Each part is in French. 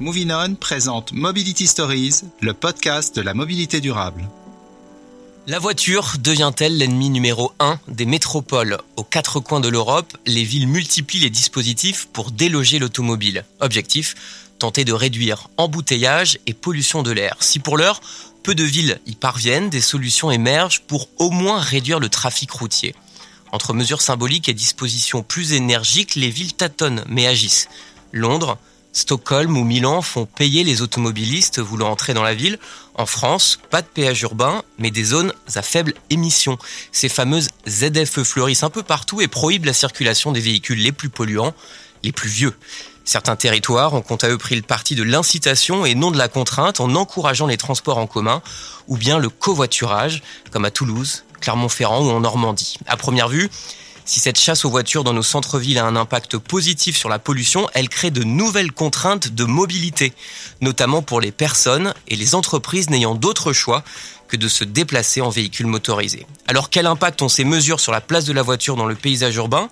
Moving On présente Mobility Stories, le podcast de la mobilité durable. La voiture devient-elle l'ennemi numéro un des métropoles Aux quatre coins de l'Europe, les villes multiplient les dispositifs pour déloger l'automobile. Objectif tenter de réduire embouteillage et pollution de l'air. Si pour l'heure, peu de villes y parviennent, des solutions émergent pour au moins réduire le trafic routier. Entre mesures symboliques et dispositions plus énergiques, les villes tâtonnent mais agissent. Londres, Stockholm ou Milan font payer les automobilistes voulant entrer dans la ville. En France, pas de péage urbain, mais des zones à faible émission. Ces fameuses ZFE fleurissent un peu partout et prohibent la circulation des véhicules les plus polluants, les plus vieux. Certains territoires ont quant à eux pris le parti de l'incitation et non de la contrainte en encourageant les transports en commun ou bien le covoiturage, comme à Toulouse, Clermont-Ferrand ou en Normandie. À première vue, si cette chasse aux voitures dans nos centres-villes a un impact positif sur la pollution, elle crée de nouvelles contraintes de mobilité, notamment pour les personnes et les entreprises n'ayant d'autre choix que de se déplacer en véhicule motorisé. Alors quel impact ont ces mesures sur la place de la voiture dans le paysage urbain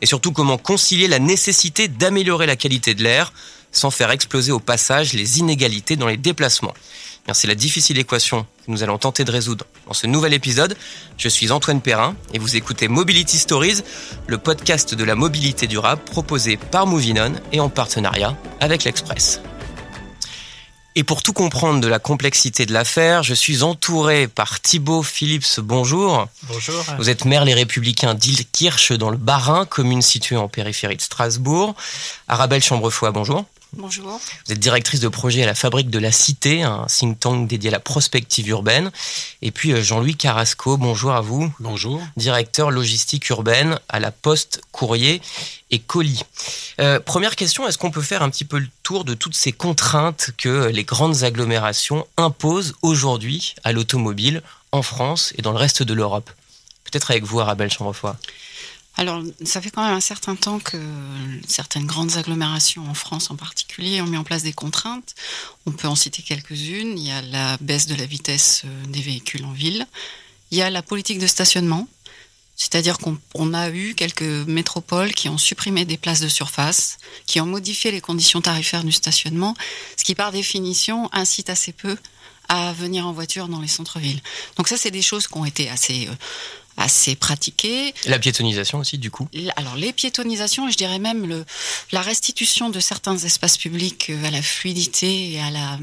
et surtout comment concilier la nécessité d'améliorer la qualité de l'air sans faire exploser au passage les inégalités dans les déplacements? C'est la difficile équation que nous allons tenter de résoudre dans ce nouvel épisode. Je suis Antoine Perrin et vous écoutez Mobility Stories, le podcast de la mobilité durable proposé par Movinon et en partenariat avec l'Express. Et pour tout comprendre de la complexité de l'affaire, je suis entouré par Thibaut Phillips. Bonjour. Bonjour. Vous êtes maire Les Républicains d'Ilkirch dans le Bas-Rhin, commune située en périphérie de Strasbourg. Arabelle Chambrefoy, bonjour. Bonjour. Vous êtes directrice de projet à la Fabrique de la Cité, un think tank dédié à la prospective urbaine. Et puis euh, Jean-Louis Carrasco, bonjour à vous. Bonjour. Directeur logistique urbaine à la Poste, Courrier et Colis. Euh, première question, est-ce qu'on peut faire un petit peu le tour de toutes ces contraintes que les grandes agglomérations imposent aujourd'hui à l'automobile en France et dans le reste de l'Europe? Peut-être avec vous, Arabelle Chambrefoy. Alors, ça fait quand même un certain temps que certaines grandes agglomérations en France en particulier ont mis en place des contraintes. On peut en citer quelques-unes. Il y a la baisse de la vitesse euh, des véhicules en ville. Il y a la politique de stationnement. C'est-à-dire qu'on a eu quelques métropoles qui ont supprimé des places de surface, qui ont modifié les conditions tarifaires du stationnement, ce qui par définition incite assez peu à venir en voiture dans les centres-villes. Donc ça, c'est des choses qui ont été assez euh, assez pratiqué. La piétonisation aussi, du coup Alors, les piétonisations, je dirais même le, la restitution de certains espaces publics euh, à la fluidité et à la,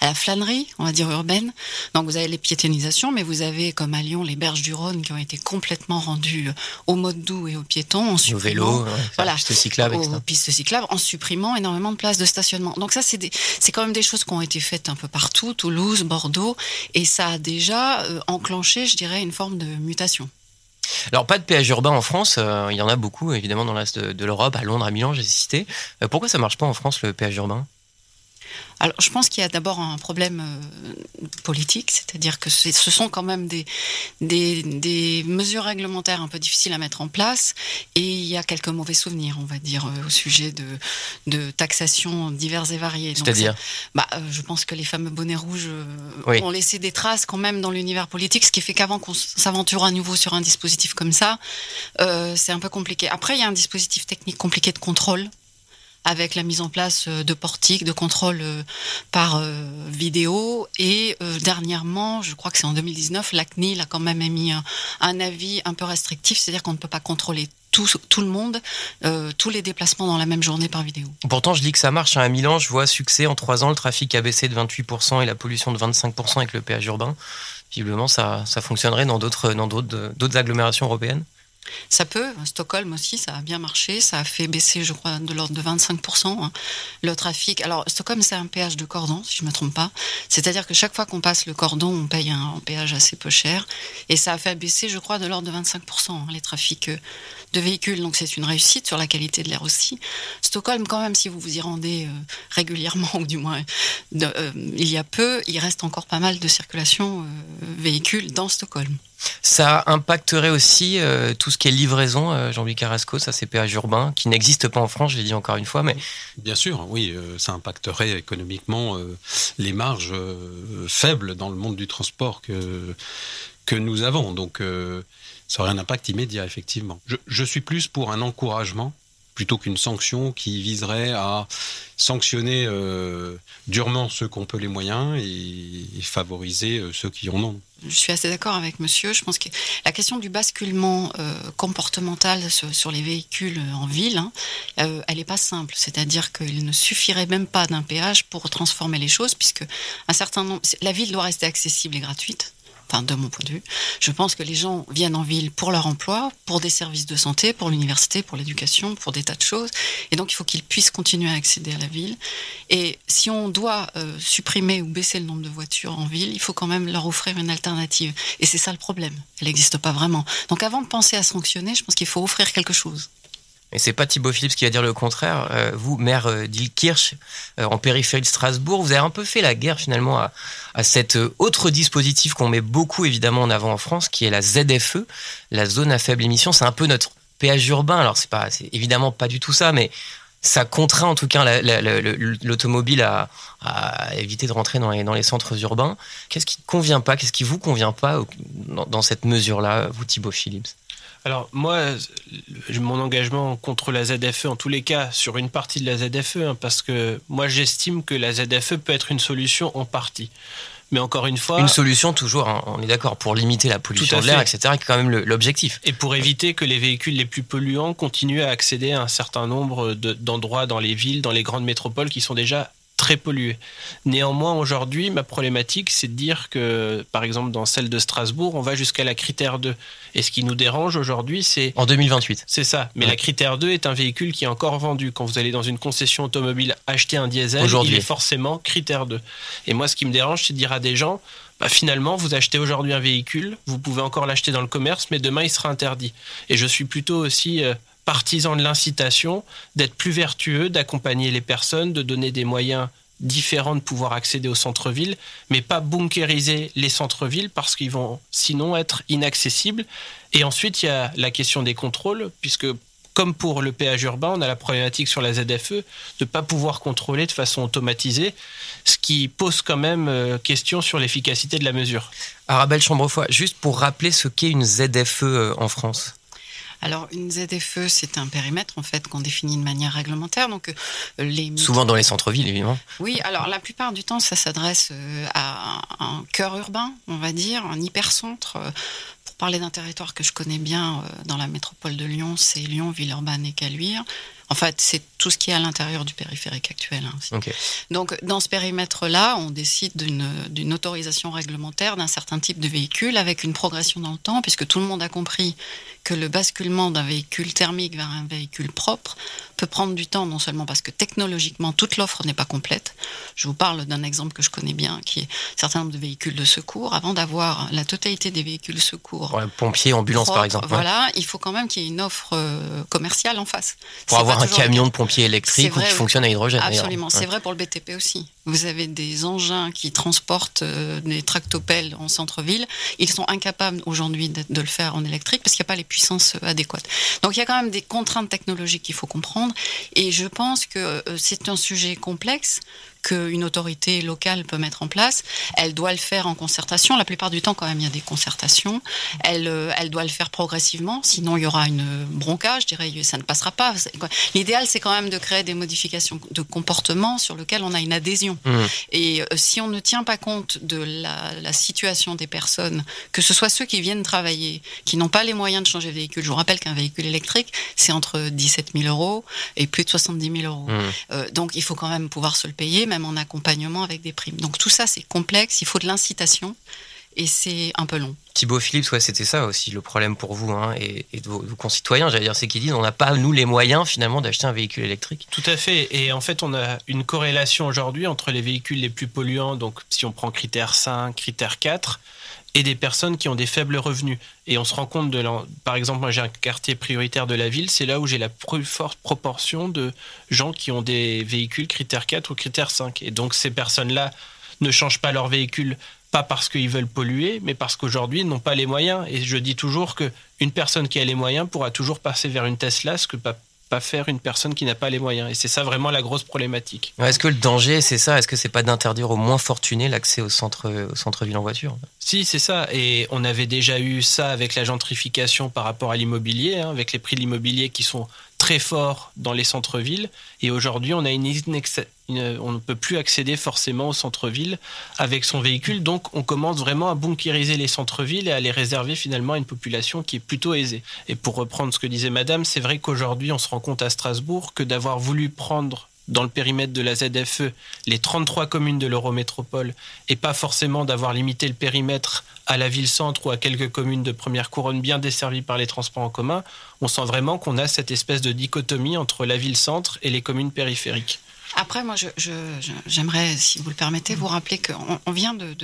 à la flânerie, on va dire urbaine. Donc, vous avez les piétonisations, mais vous avez, comme à Lyon, les berges du Rhône qui ont été complètement rendues euh, au mode doux et aux piétons. En au vélo, voilà, pistes cyclables, aux pistes cyclables, en supprimant énormément de places de stationnement. Donc, ça, c'est quand même des choses qui ont été faites un peu partout, Toulouse, Bordeaux, et ça a déjà euh, enclenché, je dirais, une forme de mutation. Alors, pas de péage urbain en France, euh, il y en a beaucoup, évidemment, dans l'Est de, l'Europe, à Londres, à Milan, j'ai cité. Euh, pourquoi ça marche pas en France, le péage urbain? Alors, je pense qu'il y a d'abord un problème euh, politique, c'est-à-dire que ce sont quand même des, des, mesures réglementaires un peu difficiles à mettre en place, et il y a quelques mauvais souvenirs, on va dire, euh, au sujet de, de taxations diverses et variées. C'est-à-dire bah, euh, Je pense que les fameux bonnets rouges ont laissé des traces quand même dans l'univers politique, ce qui fait qu'avant qu'on s'aventure à nouveau sur un dispositif comme ça, c'est un peu compliqué. Après, il y a un dispositif technique compliqué de contrôle avec la mise en place euh, de portiques, de contrôle euh, par euh, vidéo. Et dernièrement, je crois que c'est en 2019, la CNIL a quand même émis un, avis un peu restrictif, c'est-à-dire qu'on ne peut pas contrôler tout, le monde, tous les déplacements dans la même journée par vidéo. Pourtant, je dis que ça marche. À Milan, je vois succès. En trois ans, le trafic a baissé de 28% et la pollution de 25% avec le péage urbain. Visiblement, ça fonctionnerait dans d'autres agglomérations européennes ça peut. Stockholm aussi, ça a bien marché. Ça a fait baisser, je crois, de l'ordre de 25% hein, le trafic. Alors, Stockholm, c'est un péage de cordon, si je ne me trompe pas. C'est-à-dire que chaque fois qu'on passe le cordon, on paye un, péage assez peu cher. Et ça a fait baisser, je crois, de l'ordre de 25% hein, les trafics euh, de véhicules. Donc, c'est une réussite sur la qualité de l'air aussi. Stockholm, quand même, si vous vous y rendez euh, régulièrement, ou du moins euh, il y a peu, il reste encore pas mal de circulation véhicules dans Stockholm. Ça impacterait aussi euh, tout ce qui est livraison, euh, Jean-Louis Carrasco, ça c'est péage urbain, qui n'existe pas en France, je l'ai dit encore une fois. Mais... Bien sûr, oui, euh, ça impacterait économiquement les marges faibles dans le monde du transport que, que nous avons. Donc ça aurait un impact immédiat, effectivement. Je, je suis plus pour un encouragement plutôt qu'une sanction qui viserait à sanctionner euh, durement ceux qui ont les moyens et, favoriser euh, ceux qui en ont. Je suis assez d'accord avec monsieur. Je pense que la question du basculement euh, comportemental sur, les véhicules en ville, hein, elle n'est pas simple. C'est-à-dire qu'il ne suffirait même pas d'un péage pour transformer les choses, puisque un certain nombre, la ville doit rester accessible et gratuite enfin de mon point de vue. Je pense que les gens viennent en ville pour leur emploi, pour des services de santé, pour l'université, pour l'éducation, pour des tas de choses. Et donc il faut qu'ils puissent continuer à accéder à la ville. Et si on doit euh, supprimer ou baisser le nombre de voitures en ville, il faut quand même leur offrir une alternative. Et c'est ça le problème. Elle n'existe pas vraiment. Donc avant de penser à sanctionner, je pense qu'il faut offrir quelque chose. Et c'est pas Thibaut Philips qui va dire le contraire. Euh, vous, maire euh, d'Ilkirch, euh, en périphérie de Strasbourg, vous avez un peu fait la guerre finalement à, à cet autre dispositif qu'on met beaucoup évidemment en avant en France, qui est la ZFE, la zone à faible émission. C'est un peu notre péage urbain. Alors c'est pas, évidemment pas du tout ça, mais ça contraint en tout cas l'automobile à, éviter de rentrer dans les, centres urbains. Qu'est-ce qui convient pas? Qu'est-ce qui vous convient pas dans, dans cette mesure-là, vous Thibaut Philips alors moi, mon engagement contre la ZFE, en tous les cas, sur une partie de la ZFE, hein, parce que moi j'estime que la ZFE peut être une solution en partie. Mais encore une fois. Une solution toujours, hein, on est d'accord, pour limiter la pollution de l'air, etc., qui est quand même l'objectif. Et pour éviter que les véhicules les plus polluants continuent à accéder à un certain nombre d'endroits dans les villes, dans les grandes métropoles qui sont déjà très pollué. Néanmoins, aujourd'hui, ma problématique, c'est de dire que, par exemple, dans celle de Strasbourg, on va jusqu'à la critère 2. Et ce qui nous dérange aujourd'hui, c'est... En 2028. C'est ça. Mais la critère 2 est un véhicule qui est encore vendu. Quand vous allez dans une concession automobile acheter un diesel, il est forcément critère 2. Et moi, ce qui me dérange, c'est de dire à des gens, bah, finalement, vous achetez aujourd'hui un véhicule, vous pouvez encore l'acheter dans le commerce, mais demain, il sera interdit. Et je suis plutôt aussi... Partisan de l'incitation, d'être plus vertueux, d'accompagner les personnes, de donner des moyens différents de pouvoir accéder au centre-ville, mais pas bunkériser les centres-villes parce qu'ils vont sinon être inaccessibles. Et ensuite, il y a la question des contrôles, puisque comme pour le péage urbain, on a la problématique sur la ZFE de ne pas pouvoir contrôler de façon automatisée, ce qui pose quand même euh, question sur l'efficacité de la mesure. Arabelle Chambrefoy, juste pour rappeler ce qu'est une ZFE euh, en France. Alors, une ZFE, c'est un périmètre en fait qu'on définit de manière réglementaire. Donc, euh, les souvent dans les centres-villes, évidemment. Oui, alors la plupart du temps, ça s'adresse euh, à un cœur urbain, on va dire, un hypercentre. Euh, pour parler d'un territoire que je connais bien dans la métropole de Lyon, c'est Lyon, Villeurbanne et Caluire. En fait, c'est tout ce qui est à l'intérieur du périphérique actuel. Hein, Donc, dans ce périmètre-là, on décide d'une autorisation réglementaire d'un certain type de véhicule avec une progression dans le temps, puisque tout le monde a compris que le basculement d'un véhicule thermique vers un véhicule propre peut prendre du temps, non seulement parce que technologiquement, toute l'offre n'est pas complète. Je vous parle d'un exemple que je connais bien, qui est un certain nombre de véhicules de secours. Avant d'avoir la totalité des véhicules de secours. Ouais, pompiers, ambulances, par exemple. Voilà, il faut quand même qu'il y ait une offre euh, commerciale en face. Pour avoir un camion de pompiers électrique ou qui fonctionne à hydrogène. Absolument, c'est vrai pour le BTP aussi. Vous avez des engins qui transportent euh, des tractopelles en centre-ville. Ils sont incapables aujourd'hui de, le faire en électrique parce qu'il n'y a pas les puissances euh, adéquates. Donc il y a quand même des contraintes technologiques qu'il faut comprendre. Et je pense que euh, c'est un sujet complexe qu'une autorité locale peut mettre en place. Elle doit le faire en concertation. La plupart du temps, quand même, il y a des concertations. Elle, euh, elle doit le faire progressivement, sinon il y aura une bronca, je dirais, ça ne passera pas. L'idéal, c'est quand même de créer des modifications de comportement sur lesquelles on a une adhésion. Mmh. Et euh, si on ne tient pas compte de la, la, situation des personnes, que ce soit ceux qui viennent travailler, qui n'ont pas les moyens de changer de véhicule, je vous rappelle qu'un véhicule électrique, c'est entre 17 000 euros et plus de 70 000 euros. Mmh. Euh, donc il faut quand même pouvoir se le payer, même en accompagnement avec des primes. Donc tout ça, c'est complexe, il faut de l'incitation et c'est un peu long. Thibaut Philippe, ouais, c'était ça aussi le problème pour vous hein, et, de vos, concitoyens, j'allais dire, c'est qu'ils disent on n'a pas, nous, les moyens finalement d'acheter un véhicule électrique. Tout à fait. Et en fait, on a une corrélation aujourd'hui entre les véhicules les plus polluants, donc si on prend critère 5, critère 4, et des personnes qui ont des faibles revenus. Et on se rend compte de, par exemple, moi j'ai un quartier prioritaire de la ville, c'est là où j'ai la plus forte proportion de gens qui ont des véhicules critère 4 ou critère 5. Et donc ces personnes-là ne changent pas leur véhicule pas parce qu'ils veulent polluer, mais parce qu'aujourd'hui, ils n'ont pas les moyens. Et je dis toujours qu'une personne qui a les moyens pourra toujours passer vers une Tesla, ce que pas pas faire une personne qui n'a pas les moyens. Et c'est ça vraiment la grosse problématique. Est-ce que le danger, c'est ça? Est-ce que c'est pas d'interdire aux moins fortunés l'accès au centre, au centre-ville en voiture? Si, c'est ça. Et on avait déjà eu ça avec la gentrification par rapport à l'immobilier, hein, avec les prix de l'immobilier qui sont très forts dans les centres-villes. Et aujourd'hui, on ne peut plus accéder forcément au centre-ville avec son véhicule. Donc, on commence vraiment à bunkériser les centres-villes et à les réserver finalement à une population qui est plutôt aisée. Et pour reprendre ce que disait Madame, c'est vrai qu'aujourd'hui, on se rend compte à Strasbourg que d'avoir voulu prendre dans le périmètre de la ZFE les 33 communes de l'Eurométropole et pas forcément d'avoir limité le périmètre à la ville-centre ou à quelques communes de première couronne bien desservies par les transports en commun, on sent vraiment qu'on a cette espèce de dichotomie entre la ville-centre et les communes périphériques. Après, moi, j'aimerais, si vous le permettez, vous rappeler qu'on on vient de,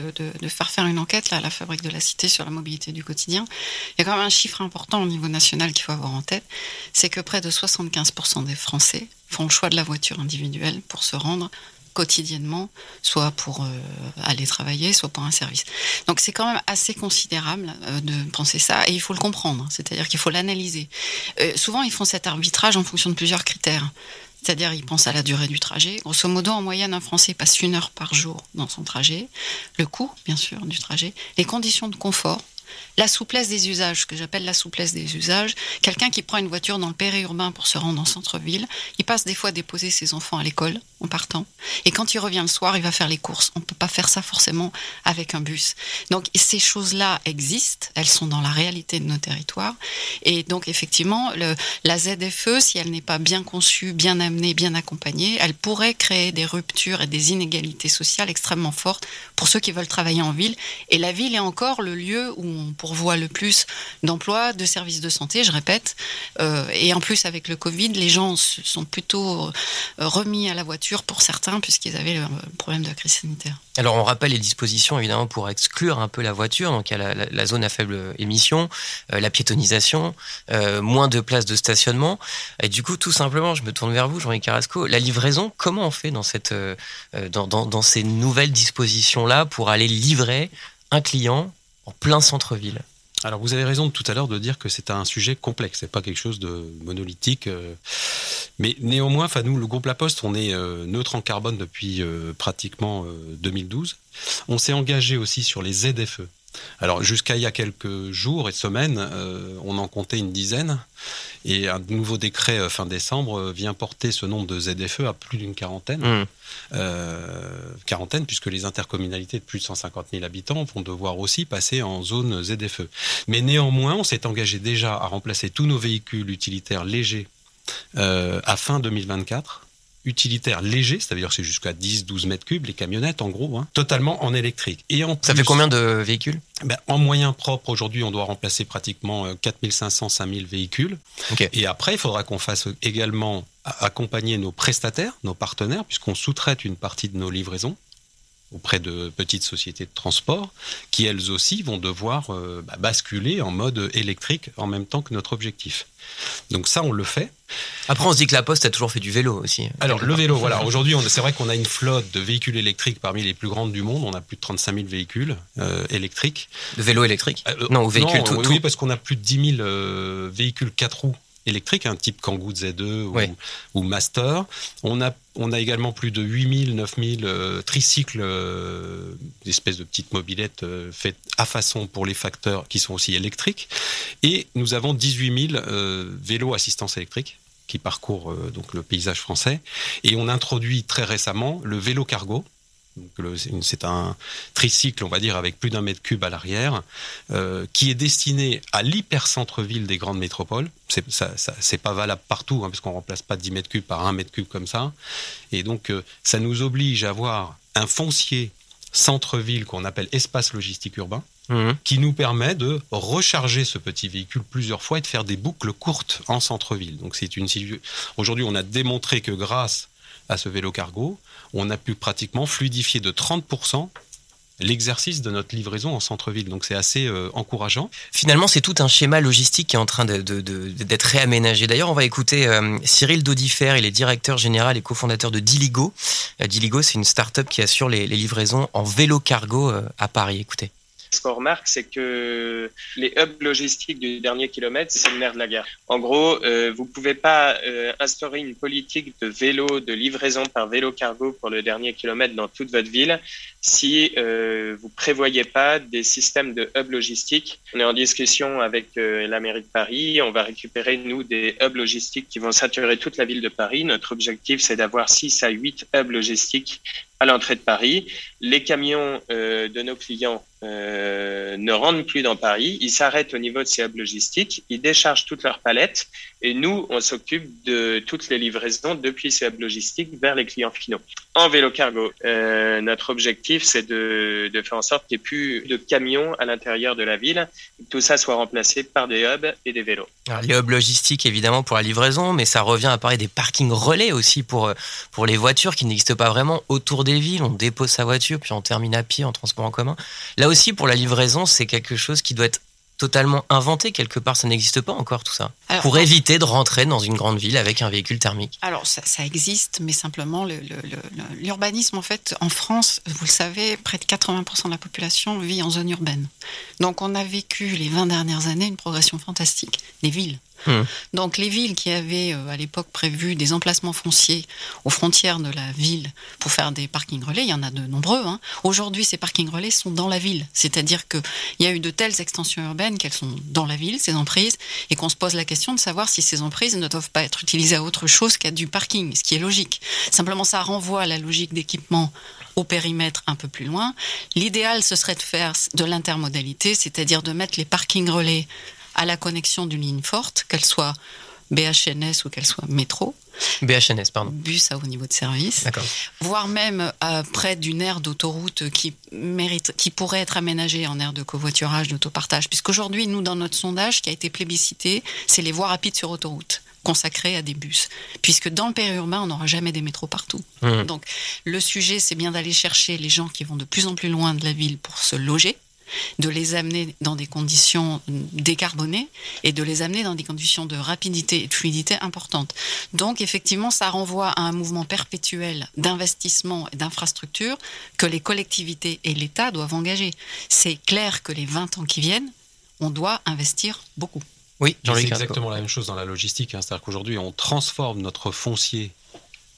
faire faire une enquête à la Fabrique de la Cité sur la mobilité du quotidien. Il y a quand même un chiffre important au niveau national qu'il faut avoir en tête, c'est que près de 75% des Français font le choix de la voiture individuelle pour se rendre quotidiennement, soit pour euh, aller travailler, soit pour un service. Donc c'est quand même assez considérable euh, de penser ça, et il faut le comprendre, c'est-à-dire qu'il faut l'analyser. Euh, souvent, ils font cet arbitrage en fonction de plusieurs critères. C'est-à-dire, ils pensent à la durée du trajet. Grosso modo, en moyenne, un Français passe une heure par jour dans son trajet. Le coût, bien sûr, du trajet. Les conditions de confort la souplesse des usages, ce que j'appelle la souplesse des usages. Quelqu'un qui prend une voiture dans le périurbain pour se rendre en centre-ville, il passe des fois déposer ses enfants à l'école en partant. Et quand il revient le soir, il va faire les courses. On ne peut pas faire ça forcément avec un bus. Donc ces choses-là existent, elles sont dans la réalité de nos territoires. Et donc effectivement, la ZFE, si elle n'est pas bien conçue, bien amenée, bien accompagnée, elle pourrait créer des ruptures et des inégalités sociales extrêmement fortes pour ceux qui veulent travailler en ville. Et la ville est encore le lieu où on pourvoit le plus d'emplois, de services de santé, je répète. Euh, et en plus, avec le Covid, les gens sont plutôt euh, remis à la voiture pour certains, puisqu'ils avaient le problème de la crise sanitaire. Alors, on rappelle les dispositions, évidemment, pour exclure un peu la voiture. Donc, il y a la, zone à faible émission, euh, la piétonisation, moins de places de stationnement. Et du coup, tout simplement, je me tourne vers vous, Jean-Yves Carrasco. La livraison, comment on fait dans, cette, dans ces nouvelles dispositions-là pour aller livrer un client en plein centre-ville. Alors vous avez raison tout à l'heure de dire que c'est un sujet complexe, c'est pas quelque chose de monolithique. Euh. Mais néanmoins, nous, le groupe La Poste, on est euh, neutre en carbone depuis euh, pratiquement 2012. On s'est engagé aussi sur les ZFE. Alors jusqu'à il y a quelques jours et semaines, euh, on en comptait une dizaine. Et un nouveau décret euh, fin décembre euh, vient porter ce nombre de ZFE à plus d'une quarantaine. Mmh. quarantaine, puisque les intercommunalités de plus de 150 000 habitants vont devoir aussi passer en zone ZFE. Mais néanmoins, on s'est engagé déjà à remplacer tous nos véhicules utilitaires légers à fin 2024 utilitaire léger, c'est-à-dire c'est jusqu'à 10-12 mètres cubes, les camionnettes en gros, hein, totalement en électrique. Et en Ça fait combien de véhicules? ben, En moyen propre, aujourd'hui, on doit remplacer pratiquement 4500-5000 euh, véhicules. Et après, il faudra qu'on fasse également accompagner nos prestataires, nos partenaires, puisqu'on sous-traite une partie de nos livraisons auprès de petites sociétés de transport qui elles aussi vont devoir euh, bah, basculer en mode électrique en même temps que notre objectif. Donc ça, on le fait. Après, on se dit que la Poste a toujours fait du vélo aussi. Alors le vélo, voilà. Aujourd'hui, c'est vrai qu'on a une flotte de véhicules électriques parmi les plus grandes du monde. On a plus de 35 000 véhicules euh, électriques. De vélos électriques euh, Non, ou véhicules tout, Oui, parce qu'on a plus de 10 000 véhicules 4 roues électriques, un type Kangoo Z2 ou, Master. On a, on a également plus de 8000, 9000 euh, tricycles, euh, espèces de petites mobilettes euh, faites à façon pour les facteurs qui sont aussi électriques. Et nous avons 18 000 vélos assistance électrique qui parcourent donc le paysage français. Et on introduit très récemment le vélo cargo, c'est un tricycle, on va dire, avec plus d'un mètre cube à l'arrière, euh, qui est destiné à l'hypercentre-ville des grandes métropoles. C'est, ça, c'est pas valable partout, hein, parce qu'on remplace pas 10 mètres cubes par un mètre cube comme ça. Et donc, euh, ça nous oblige à avoir un foncier centre-ville qu'on appelle espace logistique urbain, mmh. qui nous permet de recharger ce petit véhicule plusieurs fois et de faire des boucles courtes en centre-ville. Donc, c'est une aujourd'hui, on a démontré que grâce à ce vélo cargo, on a pu pratiquement fluidifier de 30% l'exercice de notre livraison en centre-ville. Donc c'est assez euh, encourageant. Finalement, c'est tout un schéma logistique qui est en train d'être réaménagé. D'ailleurs, on va écouter euh, Cyril Daudifer, il est directeur général et cofondateur de Diligo. Euh, Diligo, c'est une start-up qui assure les, livraisons en vélo cargo à Paris. Écoutez. Ce qu'on remarque, c'est que les hubs logistiques du dernier kilomètre, c'est le nerf de la guerre. En gros, euh, vous pouvez pas euh, instaurer une politique de vélo, de livraison par vélo cargo pour le dernier kilomètre dans toute votre ville si euh, vous prévoyez pas des systèmes de hubs logistiques. On est en discussion avec la mairie de Paris. On va récupérer, nous, des hubs logistiques qui vont saturer toute la ville de Paris. Notre objectif, c'est d'avoir 6 à 8 hubs logistiques à l'entrée de Paris. Les camions de nos clients ne rentrent plus dans Paris. Ils s'arrêtent au niveau de ces hubs logistiques. Ils déchargent toutes leurs palettes. Et nous, on s'occupe de toutes les livraisons depuis ces hubs logistiques vers les clients finaux. En vélo cargo, euh, notre objectif, c'est de, faire en sorte qu'il n'y ait plus de camions à l'intérieur de la ville. Que tout ça soit remplacé par des hubs et des vélos. Alors, les hubs logistiques, évidemment, pour la livraison, mais ça revient à parler des parkings relais aussi pour, pour les voitures qui n'existent pas vraiment autour des villes. On dépose sa voiture, puis on termine à pied en transport en commun. Là aussi, pour la livraison, c'est quelque chose qui doit être totalement inventé quelque part, ça n'existe pas encore tout ça. Alors, pour éviter de rentrer dans une grande ville avec un véhicule thermique. Alors ça, ça existe, mais simplement l'urbanisme en fait en France, vous le savez, près de 80% de la population vit en zone urbaine. Donc on a vécu les 20 dernières années une progression fantastique. Les villes, Hmm. Donc les villes qui avaient euh, à l'époque prévu des emplacements fonciers aux frontières de la ville pour faire des parkings relais, il y en a de nombreux. Hein. Aujourd'hui, ces parkings relais sont dans la ville, c'est-à-dire qu'il y a eu de telles extensions urbaines qu'elles sont dans la ville, ces emprises, et qu'on se pose la question de savoir si ces emprises ne doivent pas être utilisées à autre chose qu'à du parking, ce qui est logique. Simplement, ça renvoie à la logique d'équipement au périmètre un peu plus loin. L'idéal, ce serait de faire de l'intermodalité, c'est-à-dire de mettre les parkings relais à la connexion d'une ligne forte, qu'elle soit BHNS ou qu'elle soit métro. BHNS, pardon. Bus à haut niveau de service. Voire même euh, près d'une aire d'autoroute qui mérite, qui pourrait être aménagée en aire de covoiturage, d'autopartage. Puisqu'aujourd'hui, nous, dans notre sondage qui a été plébiscité, c'est les voies rapides sur autoroute consacrées à des bus. Puisque dans le périurbain, on n'aura jamais des métros partout. Mmh. Donc, le sujet, c'est bien d'aller chercher les gens qui vont de plus en plus loin de la ville pour se loger de les amener dans des conditions décarbonées et de les amener dans des conditions de rapidité et de fluidité importantes. Donc effectivement, ça renvoie à un mouvement perpétuel d'investissement et d'infrastructure que les collectivités et l'État doivent engager. C'est clair que les 20 ans qui viennent, on doit investir beaucoup. Oui, c'est exactement la même chose dans la logistique. Hein. C'est-à-dire qu'aujourd'hui, on transforme notre foncier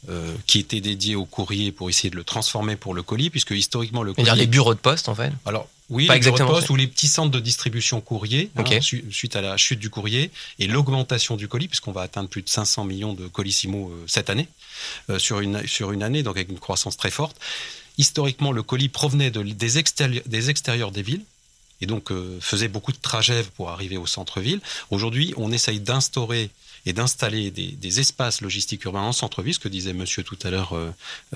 euh, qui était dédié au courrier pour essayer de le transformer pour le colis, puisque historiquement le colis. -dire les bureaux de poste en fait. Alors oui, les bureaux de poste ou les petits centres de distribution courrier, hein, suite à la chute du courrier et l'augmentation du colis, puisqu'on va atteindre plus de 500 millions de colissimo euh, cette année, euh, sur, une, sur une année, donc avec une croissance très forte. Historiquement, le colis provenait de, des, extérieurs, des extérieurs des villes, et donc faisait beaucoup de trajets pour arriver au centre-ville. Aujourd'hui, on essaye d'instaurer et d'installer des, espaces logistiques urbains en centre-ville, ce que disait monsieur tout à l'heure euh,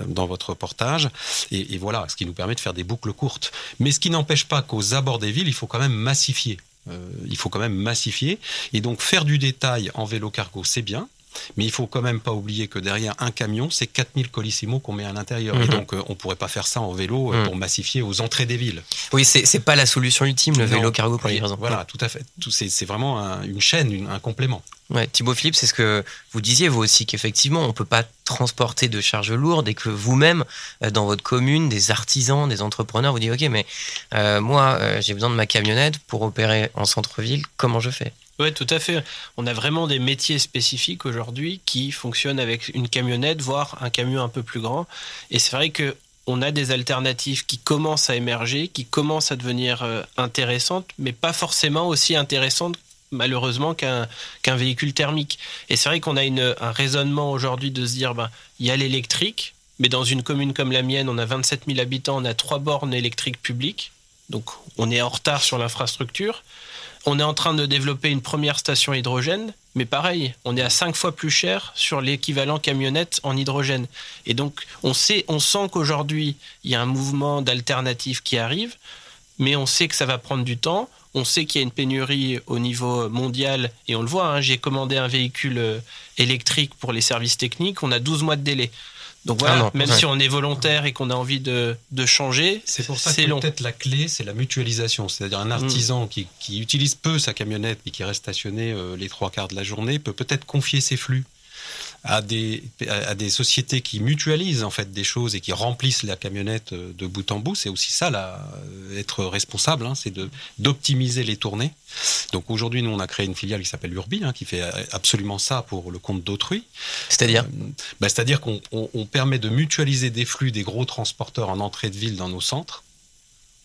dans votre reportage. Et, voilà, ce qui nous permet de faire des boucles courtes. Mais ce qui n'empêche pas qu'aux abords des villes, il faut quand même massifier. Euh, il faut quand même massifier. Et donc faire du détail en vélo cargo, c'est bien. Mais il faut quand même pas oublier que derrière un camion, c'est 4000 colissimo qu'on met à l'intérieur. Et mhm. donc, on pourrait pas faire ça en vélo mhm. pour massifier aux entrées des villes. Oui, c'est pas la solution ultime, le vélo cargo pour les livraisons. Voilà, tout à fait. C'est vraiment une chaîne, un complément. Ouais, Thibaut Philippe, c'est ce que vous disiez vous aussi, qu'effectivement, on ne peut pas transporter de charges lourdes et que vous-même, euh, dans votre commune, des artisans, des entrepreneurs, vous dites, OK, mais euh, moi, euh, j'ai besoin de ma camionnette pour opérer en centre-ville, comment je fais? Oui, tout à fait. On a vraiment des métiers spécifiques aujourd'hui qui fonctionnent avec une camionnette, voire un camion un peu plus grand. Et c'est vrai que on a des alternatives qui commencent à émerger, qui commencent à devenir intéressantes, mais pas forcément aussi intéressantes malheureusement qu'un véhicule thermique. Et c'est vrai qu'on a un raisonnement aujourd'hui de se dire, ben, il y a l'électrique, mais dans une commune comme la mienne, on a 27 000 habitants, on a trois bornes électriques publiques, donc on est en retard sur l'infrastructure. On est en train de développer une première station hydrogène, mais pareil, on est à cinq fois plus cher sur l'équivalent camionnette en hydrogène. Et donc, on sait, on sent qu'aujourd'hui, il y a un mouvement d'alternative qui arrive, mais on sait que ça va prendre du temps. On sait qu'il y a une pénurie au niveau mondial et on le voit. Hein, j'ai commandé un véhicule euh, électrique pour les services techniques. On a 12 mois de délai. Donc voilà, ah même si on est volontaire et qu'on a envie de, changer, c'est pour ça que peut-être la clé, c'est la mutualisation. C'est-à-dire un mm. artisan qui, utilise peu sa camionnette et qui reste stationné euh, les trois quarts de la journée peut peut-être confier ses flux à des, à des sociétés qui mutualisent en fait des choses et qui remplissent la camionnette de bout en bout. C'est aussi ça, là, être responsable, hein, c'est d'optimiser les tournées. Donc aujourd'hui, nous, on a créé une filiale qui s'appelle Urbi, hein, qui fait absolument ça pour le compte d'autrui. C'est-à-dire bah, C'est-à-dire qu'on permet de mutualiser des flux des gros transporteurs en entrée de ville dans nos centres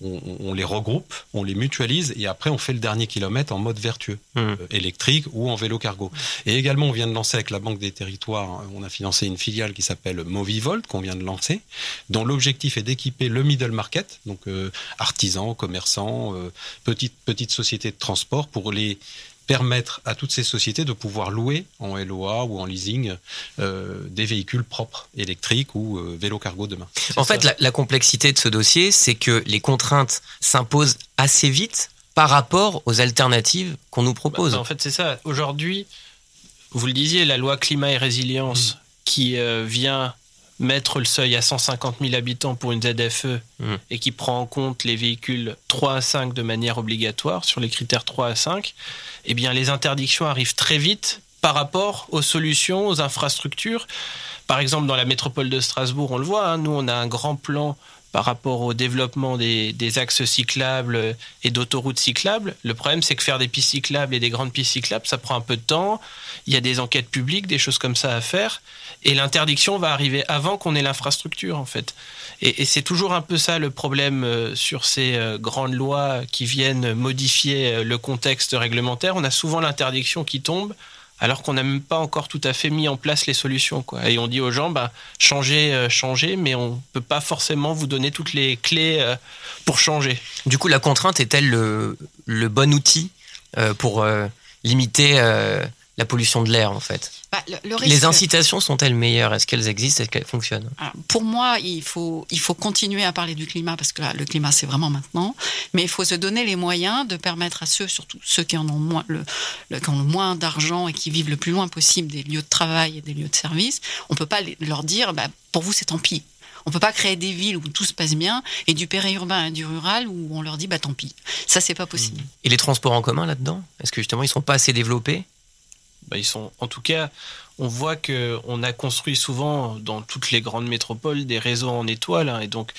on, les regroupe, on les mutualise et après on fait le dernier kilomètre en mode vertueux, hmm. euh, électrique ou en vélo cargo. Et également, on vient de lancer avec la Banque des Territoires, on a financé une filiale qui s'appelle Movivolt qu'on vient de lancer, dont l'objectif est d'équiper le middle market, donc euh, artisans, commerçants, euh, petites petites sociétés de transport pour les permettre à toutes ces sociétés de pouvoir louer en LOA ou en leasing euh, des véhicules propres, électriques ou euh, vélo cargo demain. En fait, la, complexité de ce dossier, c'est que les contraintes s'imposent assez vite par rapport aux alternatives qu'on nous propose. Bah, en fait, c'est ça. Aujourd'hui, vous le disiez, la loi climat et résilience mm. qui euh, vient mettre le seuil à 150 000 habitants pour une ZFE mm. et qui prend en compte les véhicules 3 à 5 de manière obligatoire sur les critères 3 à 5, eh bien, les interdictions arrivent très vite par rapport aux solutions, aux infrastructures. Par exemple, dans la métropole de Strasbourg, on le voit, hein, nous, on a un grand plan par rapport au développement des, axes cyclables et d'autoroutes cyclables. Le problème, c'est que faire des pistes cyclables et des grandes pistes cyclables, ça prend un peu de temps. Il y a des enquêtes publiques, des choses comme ça à faire. Et l'interdiction va arriver avant qu'on ait l'infrastructure, en fait. Et, c'est toujours un peu ça le problème euh, sur ces euh, grandes lois qui viennent modifier euh, le contexte réglementaire. On a souvent l'interdiction qui tombe alors qu'on n'a même pas encore tout à fait mis en place les solutions. Quoi. Et on dit aux gens, bah, changez, euh, changez, mais on ne peut pas forcément vous donner toutes les clés euh, pour changer. Du coup, la contrainte est-elle le, bon outil euh, pour limiter la pollution de l'air, en fait bah, Les incitations sont-elles meilleures? Est-ce qu'elles existent? Est-ce qu'elles fonctionnent? Pour moi, il faut, il faut continuer à parler du climat, parce que le climat, c'est vraiment maintenant. Mais il faut se donner les moyens de permettre à ceux, surtout ceux qui en ont moins, le, qui ont le moins d'argent et qui vivent le plus loin possible des lieux de travail et des lieux de service, on ne peut pas leur dire, bah, pour vous, c'est tant pis. On peut pas créer des villes où tout se passe bien et du périurbain et du rural où on leur dit bah tant pis. Ça c'est pas possible. Et les transports en commun là-dedans? Est-ce que justement ils sont pas assez développés? Bah, ils sont, en tout cas, on voit que on a construit souvent dans toutes les grandes métropoles des réseaux en étoile, hein, et donc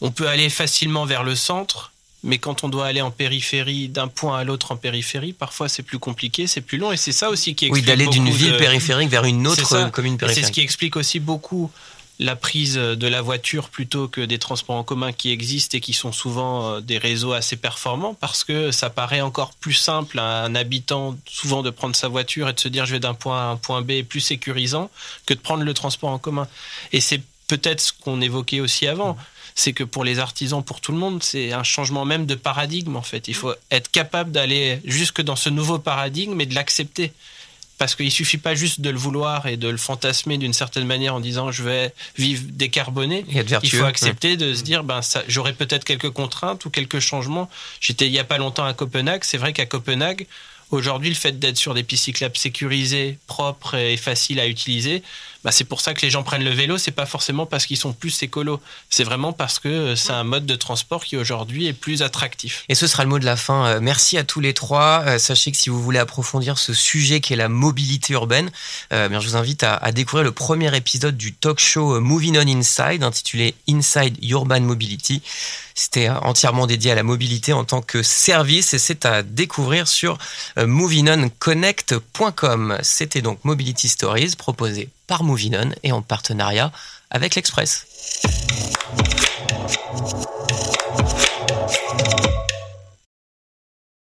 on peut aller facilement vers le centre. Mais quand on doit aller en périphérie, d'un point à l'autre en périphérie, parfois c'est plus compliqué, c'est plus long, et c'est ça aussi qui explique. Oui, d'aller d'une ville périphérique vers une autre commune périphérique. C'est ce qui explique aussi beaucoup la prise de la voiture plutôt que des transports en commun qui existent et qui sont souvent euh, des réseaux assez performants parce que ça paraît encore plus simple à un habitant souvent de prendre sa voiture et de se dire je vais d'un point à un point B plus sécurisant que de prendre le transport en commun. Et c'est peut-être ce qu'on évoquait aussi avant. C'est que pour les artisans, pour tout le monde, c'est un changement même de paradigme en fait. Il faut être capable d'aller jusque dans ce nouveau paradigme et de l'accepter parce qu'il suffit pas juste de le vouloir et de le fantasmer d'une certaine manière en disant je vais vivre décarboné. il faut accepter de se dire ben j'aurai peut-être quelques contraintes ou quelques changements. J'étais il y a pas longtemps à Copenhague. C'est vrai qu'à Copenhague, aujourd'hui, le fait d'être sur des pistes cyclables sécurisées, propres et faciles à utiliser, bah, c'est pour ça que les gens prennent le vélo. C'est pas forcément parce qu'ils sont plus écolos. C'est vraiment parce que euh, c'est un mode de transport qui aujourd'hui est plus attractif. Et ce sera le mot de la fin. Euh, merci à tous les trois. Euh, sachez que si vous voulez approfondir ce sujet qui est la mobilité urbaine, bien, je vous invite à, à, découvrir le premier épisode du talk show Moving On Inside, intitulé Inside Urban Mobility. C'était entièrement dédié à la mobilité en tant que service et c'est à découvrir sur movingonconnect.com. C'était donc Mobility Stories proposé par Movinon et en partenariat avec l'Express.